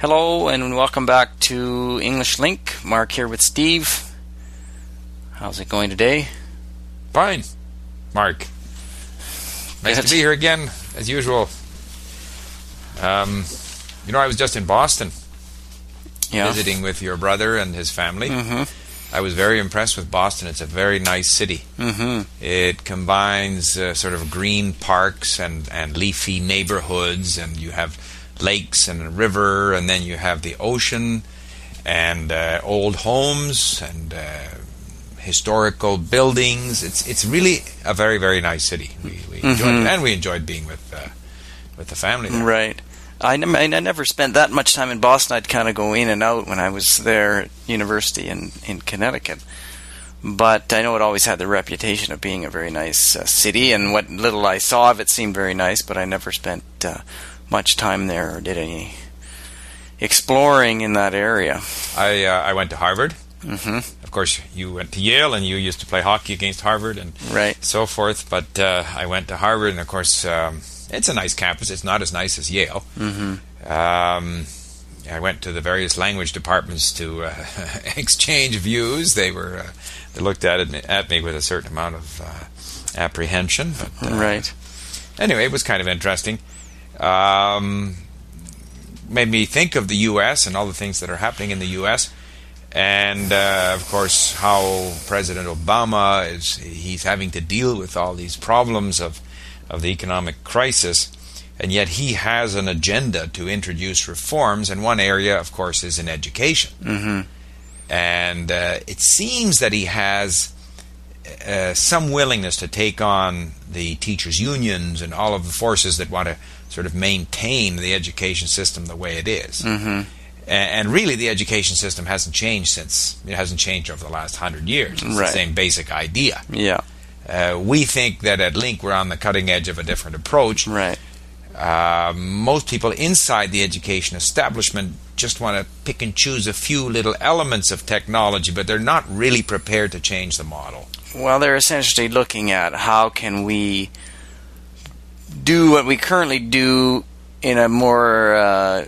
Hello and welcome back to English LingQ. Mark here with Steve. How's it going today? Fine, Mark. Nice Good. to be here again, as usual. Um, you know, I was just in Boston Yeah. visiting with your brother and his family. Mm-hmm. I was very impressed with Boston. It's a very nice city. Mm-hmm. It combines uh, sort of green parks and, and leafy neighborhoods, and you have lakes and a river, and then you have the ocean and uh, old homes and uh, historical buildings. It's it's really a very very nice city. We, we enjoyed Mhm. it, and we enjoyed being with uh, with the family. There. Right. I never spent that much time in Boston. I'd kind of go in and out when I was there at university in, in Connecticut. But I know it always had the reputation of being a very nice uh, city, and what little I saw of it seemed very nice, but I never spent uh, much time there or did any exploring in that area. I uh, I went to Harvard. hmm Of course, you went to Yale, and you used to play hockey against Harvard, and Right. so forth. But uh, I went to Harvard, and of course, um, it's a nice campus. It's not as nice as Yale. hmm Um, I went to the various language departments to uh, exchange views. They were uh, they looked at it at me with a certain amount of uh, apprehension. But uh, Right. anyway, it was kind of interesting. Um, made me think of the U.S. and all the things that are happening in the U.S. And uh, of course, how President Obama is he's having to deal with all these problems of of the economic crisis, and yet he has an agenda to introduce reforms. And one area, of course, is in education. hmm And uh, it seems that he has uh, some willingness to take on the teachers' unions and all of the forces that want to sort of maintain the education system the way it is. hmm A- And really, the education system hasn't changed since it hasn't changed over the last hundred years. It's Right. the same basic idea. Yeah. Uh, we think that at LingQ we're on the cutting edge of a different approach. Right. Uh, most people inside the education establishment just want to pick and choose a few little elements of technology, but they're not really prepared to change the model. Well, they're essentially looking at how can we do what we currently do in a more uh,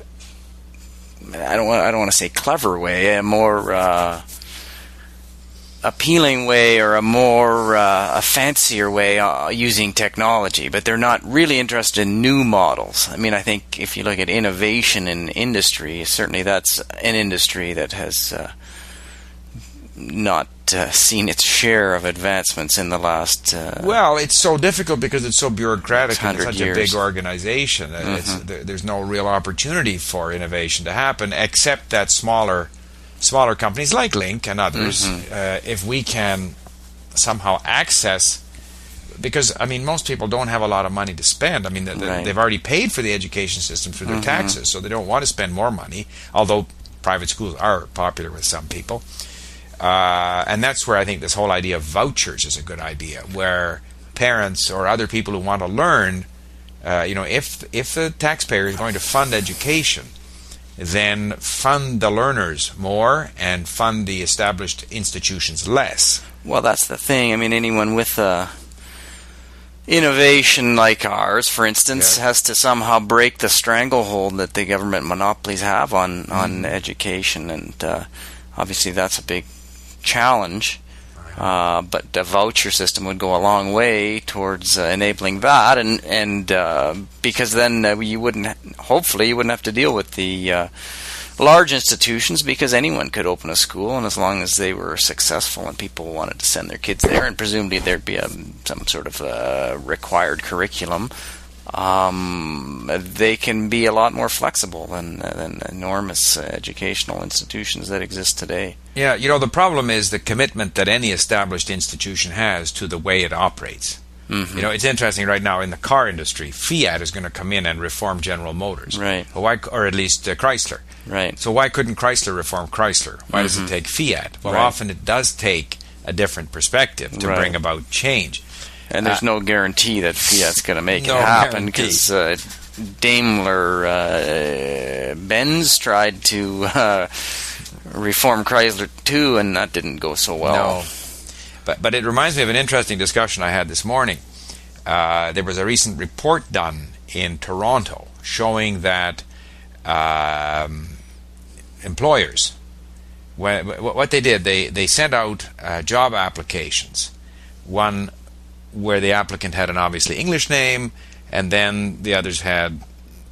I don't want I don't want to say clever way, a more uh, appealing way or a more uh, a fancier way uh, using technology, but they're not really interested in new models. I mean, I think if you look at innovation in industry, certainly that's an industry that has uh, not uh, seen its share of advancements in the last. Uh, Well, it's so difficult because it's so bureaucratic and it's such years. a big organization. that It's, there, there's no real opportunity for innovation to happen, except that smaller, smaller companies like LingQ and others, uh, if we can somehow access. Because I mean, most people don't have a lot of money to spend. I mean, they, Right. they've already paid for the education system through their taxes, so they don't want to spend more money. Although private schools are popular with some people. Uh, and that's where I think this whole idea of vouchers is a good idea, where parents or other people who want to learn, uh, you know, if if the taxpayer is going to fund education, then fund the learners more and fund the established institutions less. Well, that's the thing. I mean, anyone with a innovation like ours, for instance, Yeah. has to somehow break the stranglehold that the government monopolies have on Mm-hmm. on education, and uh, obviously that's a big challenge. Uh, but the voucher system would go a long way towards uh, enabling that, and and uh, because then uh, you wouldn't, hopefully, you wouldn't have to deal with the uh, large institutions because anyone could open a school, and as long as they were successful and people wanted to send their kids there, and presumably there'd be a, some sort of uh, required curriculum, um, they can be a lot more flexible than, than enormous educational institutions that exist today. Yeah, you know, the problem is the commitment that any established institution has to the way it operates. Mhm. You know, it's interesting right now in the car industry. Fiat is going to come in and reform General Motors, Right. Or, why, or at least uh, Chrysler. Right. So why couldn't Chrysler reform Chrysler? Why does it take Fiat? Well, Mm-hmm. Right. often it does take a different perspective to Right. bring about change. And there's Uh, no guarantee that Fiat's going to make no it happen because uh, Daimler uh, Benz tried to uh, reform Chrysler too, and that didn't go so well. No. But, but it reminds me of an interesting discussion I had this morning. Uh, there was a recent report done in Toronto showing that um, employers. When, what they did, they, they sent out uh, job applications. One where the applicant had an obviously English name, and then the others had,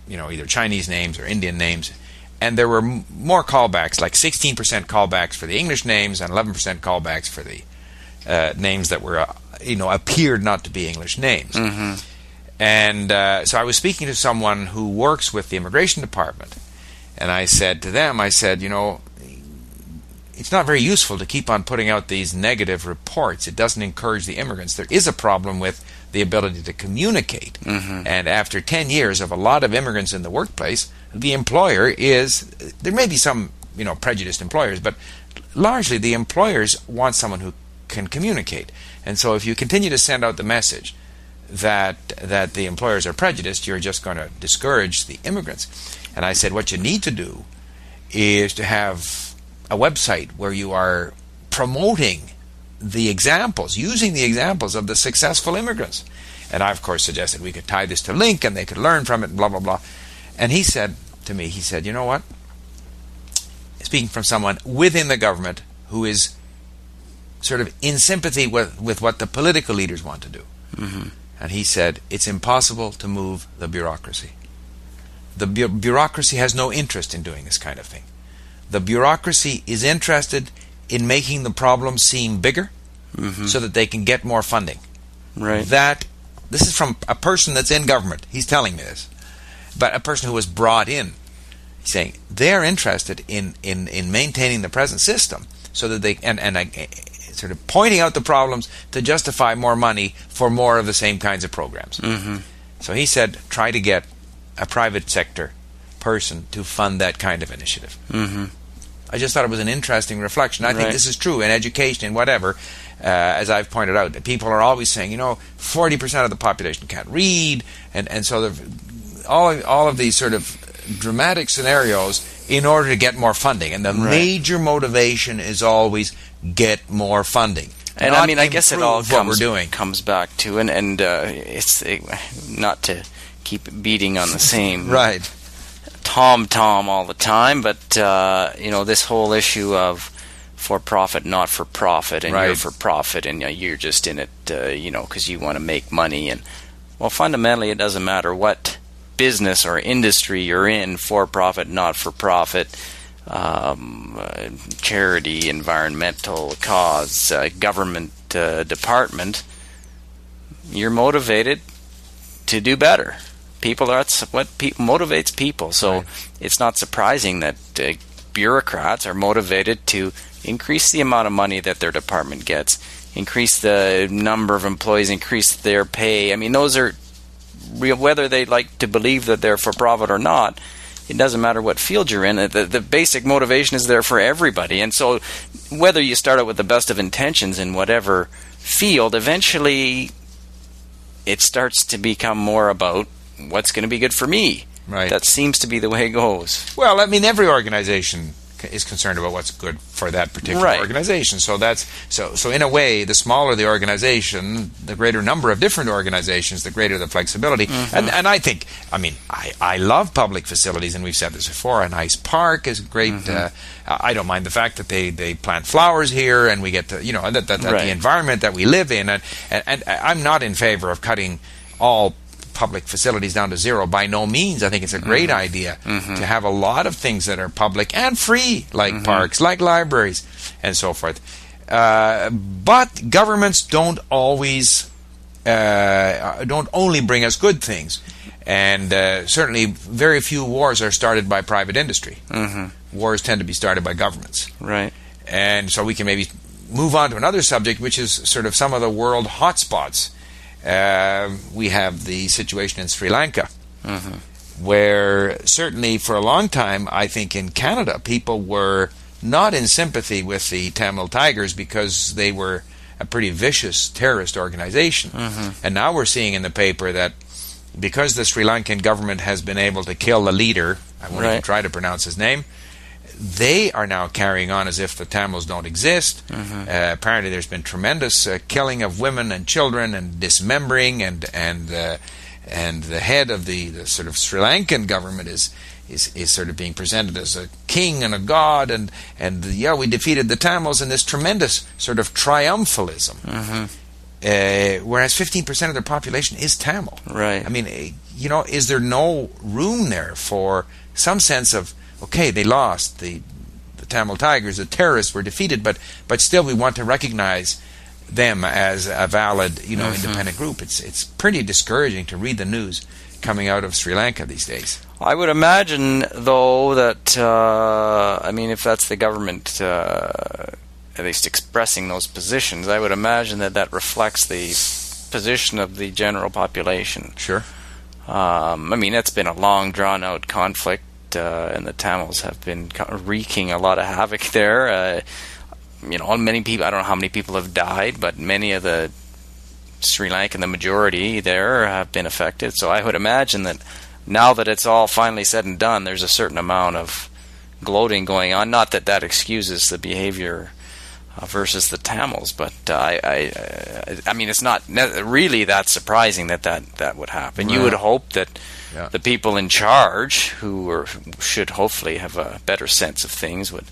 you know, either Chinese names or Indian names. And there were m- more callbacks, like 16% callbacks for the English names and 11% callbacks for the uh, names that were, uh, you know, appeared not to be English names. Mm-hmm. And uh, so I was speaking to someone who works with the immigration department, and I said to them, I said, you know, it's not very useful to keep on putting out these negative reports. It doesn't encourage the immigrants. There is a problem with the ability to communicate. Mm-hmm. And after 10 years of a lot of immigrants in the workplace, the employer is there may be some, you know, prejudiced employers, but largely the employers want someone who can communicate. And so if you continue to send out the message that that the employers are prejudiced, you're just going to discourage the immigrants. And I said what you need to do is to have a website where you are promoting the examples, using the examples of the successful immigrants. And I, of course, suggested we could tie this to LingQ and they could learn from it, blah, blah, blah. And he said to me, he said, you know what? Speaking from someone within the government who is sort of in sympathy with, with what the political leaders want to do. Mm-hmm. And he said, it's impossible to move the bureaucracy. The bu- bureaucracy has no interest in doing this kind of thing. The bureaucracy is interested in making the problem seem bigger Mm-hmm. so that they can get more funding. right. That this is from a person that's in government. He's telling me this, but a person who was brought in, saying they're interested in in in maintaining the present system so that they and and uh, sort of pointing out the problems to justify more money for more of the same kinds of programs. mm-hmm. So he said, try to get a private sector person to fund that kind of initiative. Mm-hmm. I just thought it was an interesting reflection. I think this is true in education and whatever. Uh, as I've pointed out, that people are always saying, you know, forty percent of the population can't read, and and so all all of these sort of dramatic scenarios in order to get more funding, and the Right. major motivation is always get more funding. And I mean, I guess it all comes we're doing. comes back to, and and uh, it's it, not to keep beating on the same Right. Tom tom all the time, but uh, you know this whole issue of for profit, not for profit, and you're for profit, and you're just in it, uh, you know, because you want to make money. And well, fundamentally, it doesn't matter what business or industry you're in, for profit, not for profit. Um, uh, charity, environmental cause, uh, government uh, department, you're motivated to do better. People that's what pe- motivates people. So Right. it's not surprising that uh, bureaucrats are motivated to increase the amount of money that their department gets, increase the number of employees, increase their pay. I mean, those are real. Whether they like to believe that they're for profit or not, it doesn't matter what field you're in. The, the basic motivation is there for everybody, and so whether you start out with the best of intentions in whatever field, eventually it starts to become more about what's going to be good for me. Right. That seems to be the way it goes. Well, I mean, every organization is concerned about what's good for that particular Right. organization. So that's so. So in a way, the smaller the organization, the greater number of different organizations, the greater the flexibility. Mm-hmm. And and I think, I mean, I, I love public facilities, and we've said this before. A nice park is great. Mm-hmm. Uh, I don't mind the fact that they, they plant flowers here, and we get to you know that, that, that Right. the environment that we live in. And, and and I'm not in favor of cutting all public facilities down to zero by no means. I think it's a great idea to have a lot of things that are public and free like parks like libraries and so forth. Uh, but governments don't always uh, don't only bring us good things. And uh, certainly very few wars are started by private industry. Mm-hmm. wars tend to be started by governments. Right. and so we can maybe move on to another subject, which is sort of some of the world hotspots. Uh, we have the situation in Sri Lanka, Mm-hmm. where certainly for a long time, I think in Canada, people were not in sympathy with the Tamil Tigers because they were a pretty vicious terrorist organization. Mm-hmm. And now we're seeing in the paper that because the Sri Lankan government has been able to kill the leader, I won't even try to pronounce his name, they are now carrying on as if the Tamils don't exist. Mm-hmm. Uh, apparently, there's been tremendous uh, killing of women and children and dismembering and and uh, and the head of the, the sort of Sri Lankan government is is, is sort of being presented as a king and a god, and and yeah, we defeated the Tamils, in this tremendous sort of triumphalism. Mm-hmm. Uh, whereas 15% of their population is Tamil. Right. I mean, eh, you know, is there no room there for some sense of okay, they lost the the Tamil Tigers, the terrorists were defeated, but but still we want to recognize them as a valid, you know, Mhm. independent group. It's it's pretty discouraging to read the news coming out of Sri Lanka these days. I would imagine, though, that uh, I mean, if that's the government uh, at least expressing those positions, I would imagine that that reflects the position of the general population. Sure. Um, I mean, it's been a long, drawn-out conflict, uh, and the Tamils have been wreaking a lot of havoc there. Uh, you know, many people—I don't know how many people have died, but many of the Sri Lankan, the majority there, have been affected. So I would imagine that now that it's all finally said and done, there's a certain amount of gloating going on. Not that that excuses the behavior versus the Tamils, but uh, I, I, I, mean, it's not really that surprising that that, that would happen. You would hope that Yeah. the people in charge, who are, should hopefully have a better sense of things, would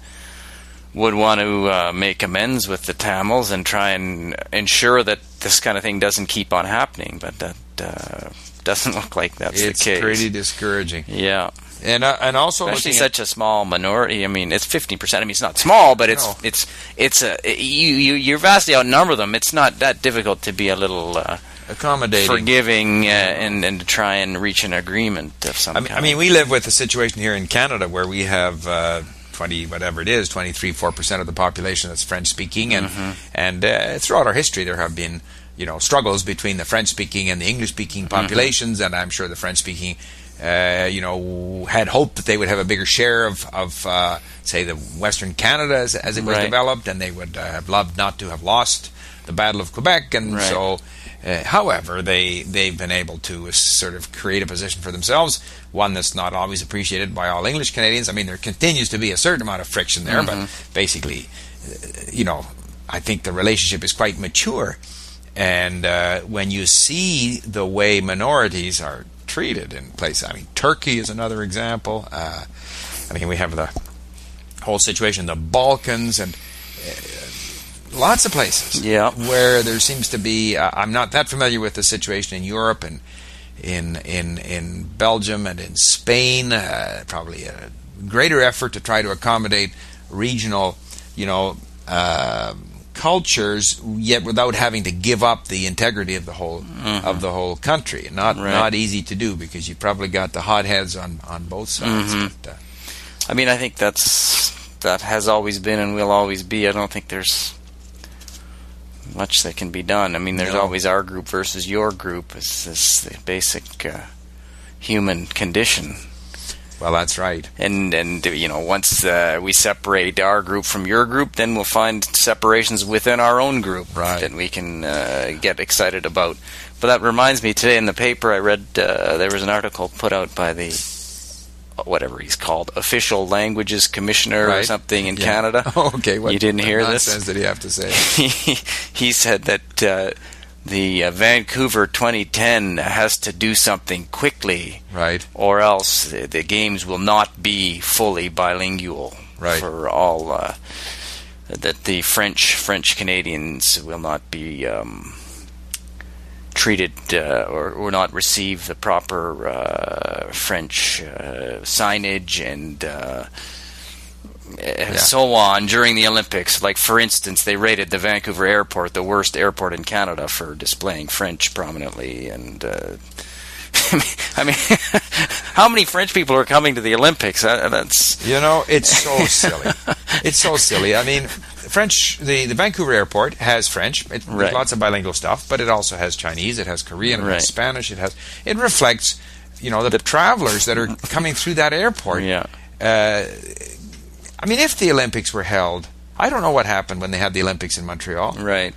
would want to uh, make amends with the Tamils and try and ensure that this kind of thing doesn't keep on happening. But that uh, doesn't look like that's it's the case. It's pretty discouraging. yeah, And uh, and also especially looking at- such a small minority. I mean, it's fifteen percent. I mean, it's not small, but it's No. it's it's a you you you vastly outnumber them. It's not that difficult to be a little uh, accommodating. forgiving uh, and and to try and reach an agreement of some I mean, kind. I mean, we live with a situation here in Canada where we have uh, twenty, whatever it is, twenty-three, four percent of the population that's French-speaking, and Mm-hmm. and uh, throughout our history there have been you know struggles between the French-speaking and the English-speaking Mm-hmm. populations, and I'm sure the French-speaking. Uh, you know, had hoped that they would have a bigger share of, of uh, say, the Western Canada as, as it was Right. developed, and they would uh, have loved not to have lost the Battle of Quebec, and Right. so uh, however, they they've been able to sort of create a position for themselves, one that's not always appreciated by all English Canadians. I mean, there continues to be a certain amount of friction there, but basically, uh, you know, I think the relationship is quite mature. And uh, when you see the way minorities are treated in places, I mean, Turkey is another example. Uh, I mean, we have the whole situation in the Balkans and uh, lots of places Yeah. where there seems to be. Uh, I'm not that familiar with the situation in Europe and in in in Belgium and in Spain. Uh, probably a greater effort to try to accommodate regional, you know. Uh, cultures yet without having to give up the integrity of the whole of the whole country not Right. not easy to do because you probably got the hotheads on on both sides Mhm. but, uh, I mean, I think that's that has always been and will always be. I don't think there's much that can be done. I mean, there's No. always our group versus your group. It's this the basic uh, human condition. Well that's right And and you know, once uh, we separate our group from your group, then we'll find separations within our own group Right. that we can uh, get excited about. But that reminds me, today in the paper, I read uh, there was an article put out by the whatever he's called, official languages commissioner or something in Yeah. Canada. okay what You didn't hear this? nonsense did he have to say he, he said that uh, the uh, Vancouver 2010 has to do something quickly, right or else the, the games will not be fully bilingual Right. for all. Uh, that the French French Canadians will not be um, treated uh, or, or not receive the proper uh, French uh, signage and. And so on during the Olympics. Like, for instance, they rated the Vancouver airport the worst airport in Canada for displaying French prominently. And uh, I mean, how many French people are coming to the Olympics? Uh, that's You know, it's so silly. It's so silly. I mean, French. The, the Vancouver airport has French. It, Right. lots of bilingual stuff, but it also has Chinese. It has Korean. It Right. has Spanish. It has. It reflects, you know, the, travelers that are coming through that airport. yeah, Uh, I mean, if the Olympics were held, I don't know what happened when they had the Olympics in Montreal. right.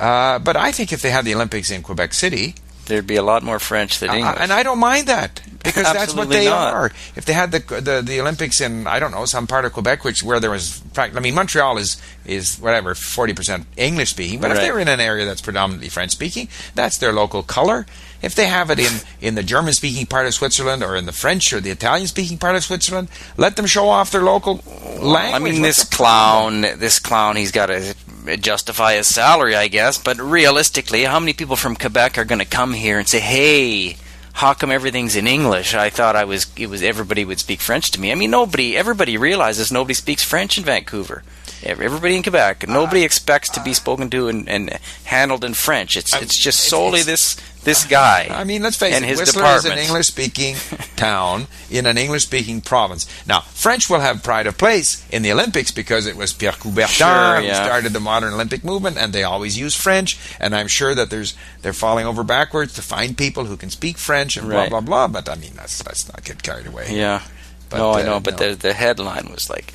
Uh, but I think if they had the Olympics in Quebec City, There'd be a lot more French than English. Uh, and I don't mind that because that's what they not. are. If they had the, the the Olympics in I don't know some part of Quebec, which where there was, I mean Montreal is is whatever forty percent English speaking, but if they were in an area that's predominantly French speaking, that's their local color. If they have it in in the German speaking part of Switzerland or in the French or the Italian speaking part of Switzerland, let them show off their local language. I mean, this clown, this clown, he's got to justify his salary, I guess. But realistically, how many people from Quebec are going to come here and say, "Hey, how come everything's in English? I thought I was it was everybody would speak French to me." I mean, nobody, everybody realizes nobody speaks French in Vancouver. Everybody in Quebec, nobody uh, expects to be uh, spoken to and, and handled in French. It's it's just solely it's- this this guy. I mean, let's face it. his Whistler is an. English-speaking town in an English-speaking province. Now, French will have pride of place in the Olympics because it was Pierre Coubertin Sure, who started the modern Olympic movement, and they always use French. And I'm sure that there's they're falling over backwards to find people who can speak French and blah Right. blah blah. But I mean, let's let's not get carried away. Yeah. But, no, I uh, know, but no. the the headline was like,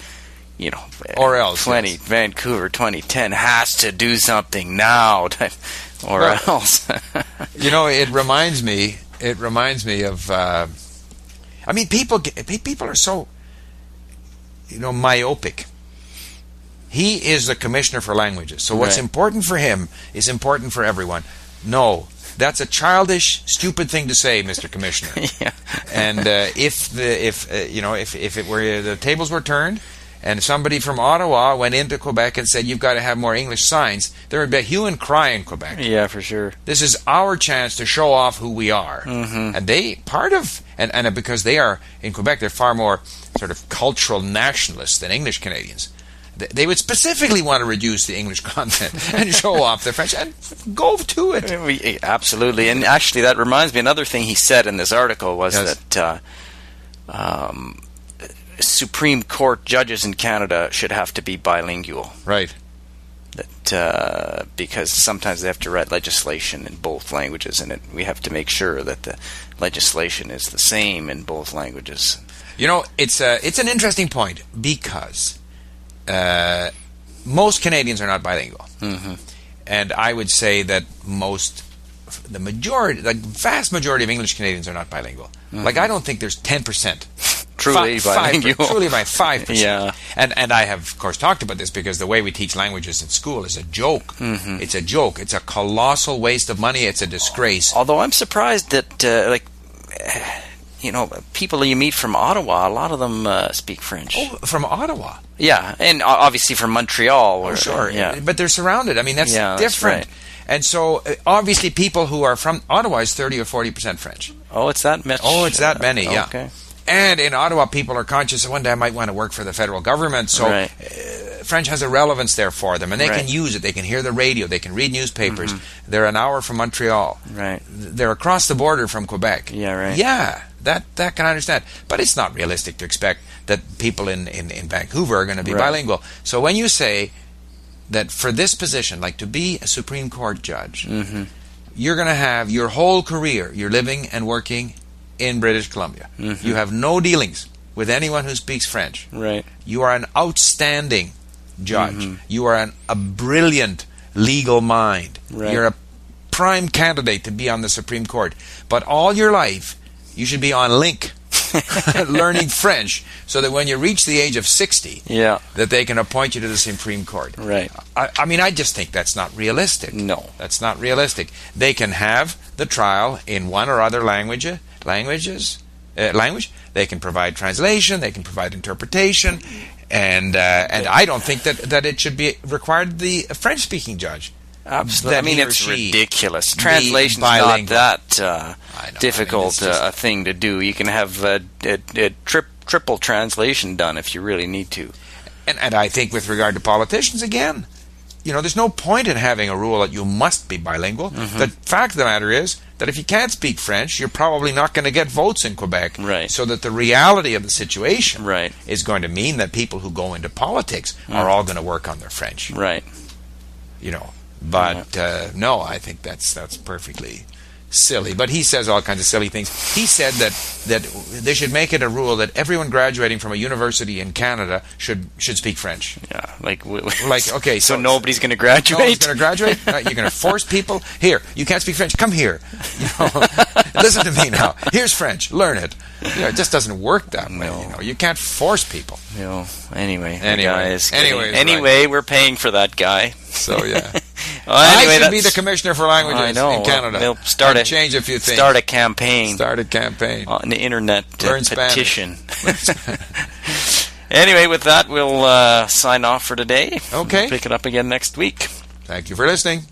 you know, Or else, twenty yes. Vancouver twenty ten has to do something now, or Well- else. You know, it reminds me. It reminds me of. Uh, I mean, people get, people are so, you know, myopic. He is the commissioner for languages, so what's Right. important for him is important for everyone. No, that's a childish, stupid thing to say, Mister Commissioner. yeah. and uh, if the if uh, you know if if it were the tables were turned and somebody from Ottawa went into Quebec and said you've got to have more English signs, there would be a hue and cry in Quebec. yeah, for sure. This is our chance to show off who we are. Mhm. And they, part of, and, and because they are, in Quebec, they're far more sort of cultural nationalists than English Canadians. They- They would specifically want to reduce the English content and show off the French. And go to it. Absolutely, and actually, that reminds me. Another thing he said in this article was Yes. that uh, um, Supreme Court judges in Canada should have to be bilingual. Right. that uh, because sometimes they have to write legislation in both languages, and it, we have to make sure that the legislation is the same in both languages. You know, it's a, it's an interesting point because uh, most Canadians are not bilingual. hmm and I would say that most, the majority, the vast majority of English Canadians are not bilingual. Like I don't think there's ten percent Truly bilingual. truly by five percent. Yeah. and and I have of course talked about this because the way we teach languages in school is a joke. Mhm. It's a joke. It's a colossal waste of money. It's a disgrace. Although I'm surprised that, uh, like, you know, people you meet from Ottawa, a lot of them uh, speak French. Oh, from Ottawa. Yeah, and obviously from Montreal. Or, Oh, sure. Yeah. But they're surrounded. I mean, that's Yeah, that's different. right. And so, uh, obviously, people who are from Ottawa is 30 or 40 percent French. Oh, it's that much. Oh, it's that uh, many, yeah. And in Ottawa, people are conscious that one day I might want to work for the federal government. So Right. uh, French has a relevance there for them, and they can Right. Mm-hmm. use it. They can hear the radio. They can read newspapers. They're an hour from Montreal. Right. They're across the border from Quebec. Yeah, right. Yeah, that that can I understand. But it's not realistic to expect that people in, in, in Vancouver are going to be Right. bilingual. So when you say that for this position, like to be a Supreme Court judge, hmm you're going to have your whole career, you're living and working in British Columbia. Mhm. You have no dealings with anyone who speaks French. Right. You are an outstanding judge. Mhm. You are an, a brilliant legal mind. Right. You're a prime candidate to be on the Supreme Court. But all your life, you should be on LingQ learning French so that when you reach the age of 60, Yeah. that they can appoint you to the Supreme Court. Right. I, I mean, I just think that's not realistic. No. That's not realistic. They can have the trial in one or other language, languages, uh, language. They can provide translation. They can provide interpretation, and uh, and I don't think that, that it should be required the French-speaking judge. Absolutely. I mean, it's ridiculous. be Translation's not that uh, know, I difficult mean, just- uh, a thing to do. You can have a, a, a trip, triple translation done if you really need to. And and I think with regard to politicians again, you know, there's no point in having a rule that you must be bilingual. Mm-hmm. The fact of the matter is that if you can't speak French, you're probably not going to get votes in Quebec. Right. So that the reality of the situation Right. is going to mean that people who go into politics Mm. are all going to work on their French. Right. You know. But uh, no, I think that's that's perfectly silly, but he says all kinds of silly things. He said that that they should make it a rule that everyone graduating from a university in Canada should should speak French. Yeah, like Like, okay, so, so- nobody's going to No graduate. going to graduate. You're going to force people here. You can't speak French. Come here. You know, listen to me now. Here's French. Learn it. You know, it just doesn't work that way. You know, you can't force people. Know, anyway, Anyway. getting- Anyways, anyway, we're paying for that guy. So yeah, Well, I anyway, should be the commissioner for languages I know. in Canada. They'll start a change a few things. Start a campaign. Start a campaign. on the internet Learn petition. anyway, with that, we'll uh, sign off for today. Okay. Pick it up again next week. Thank you for listening.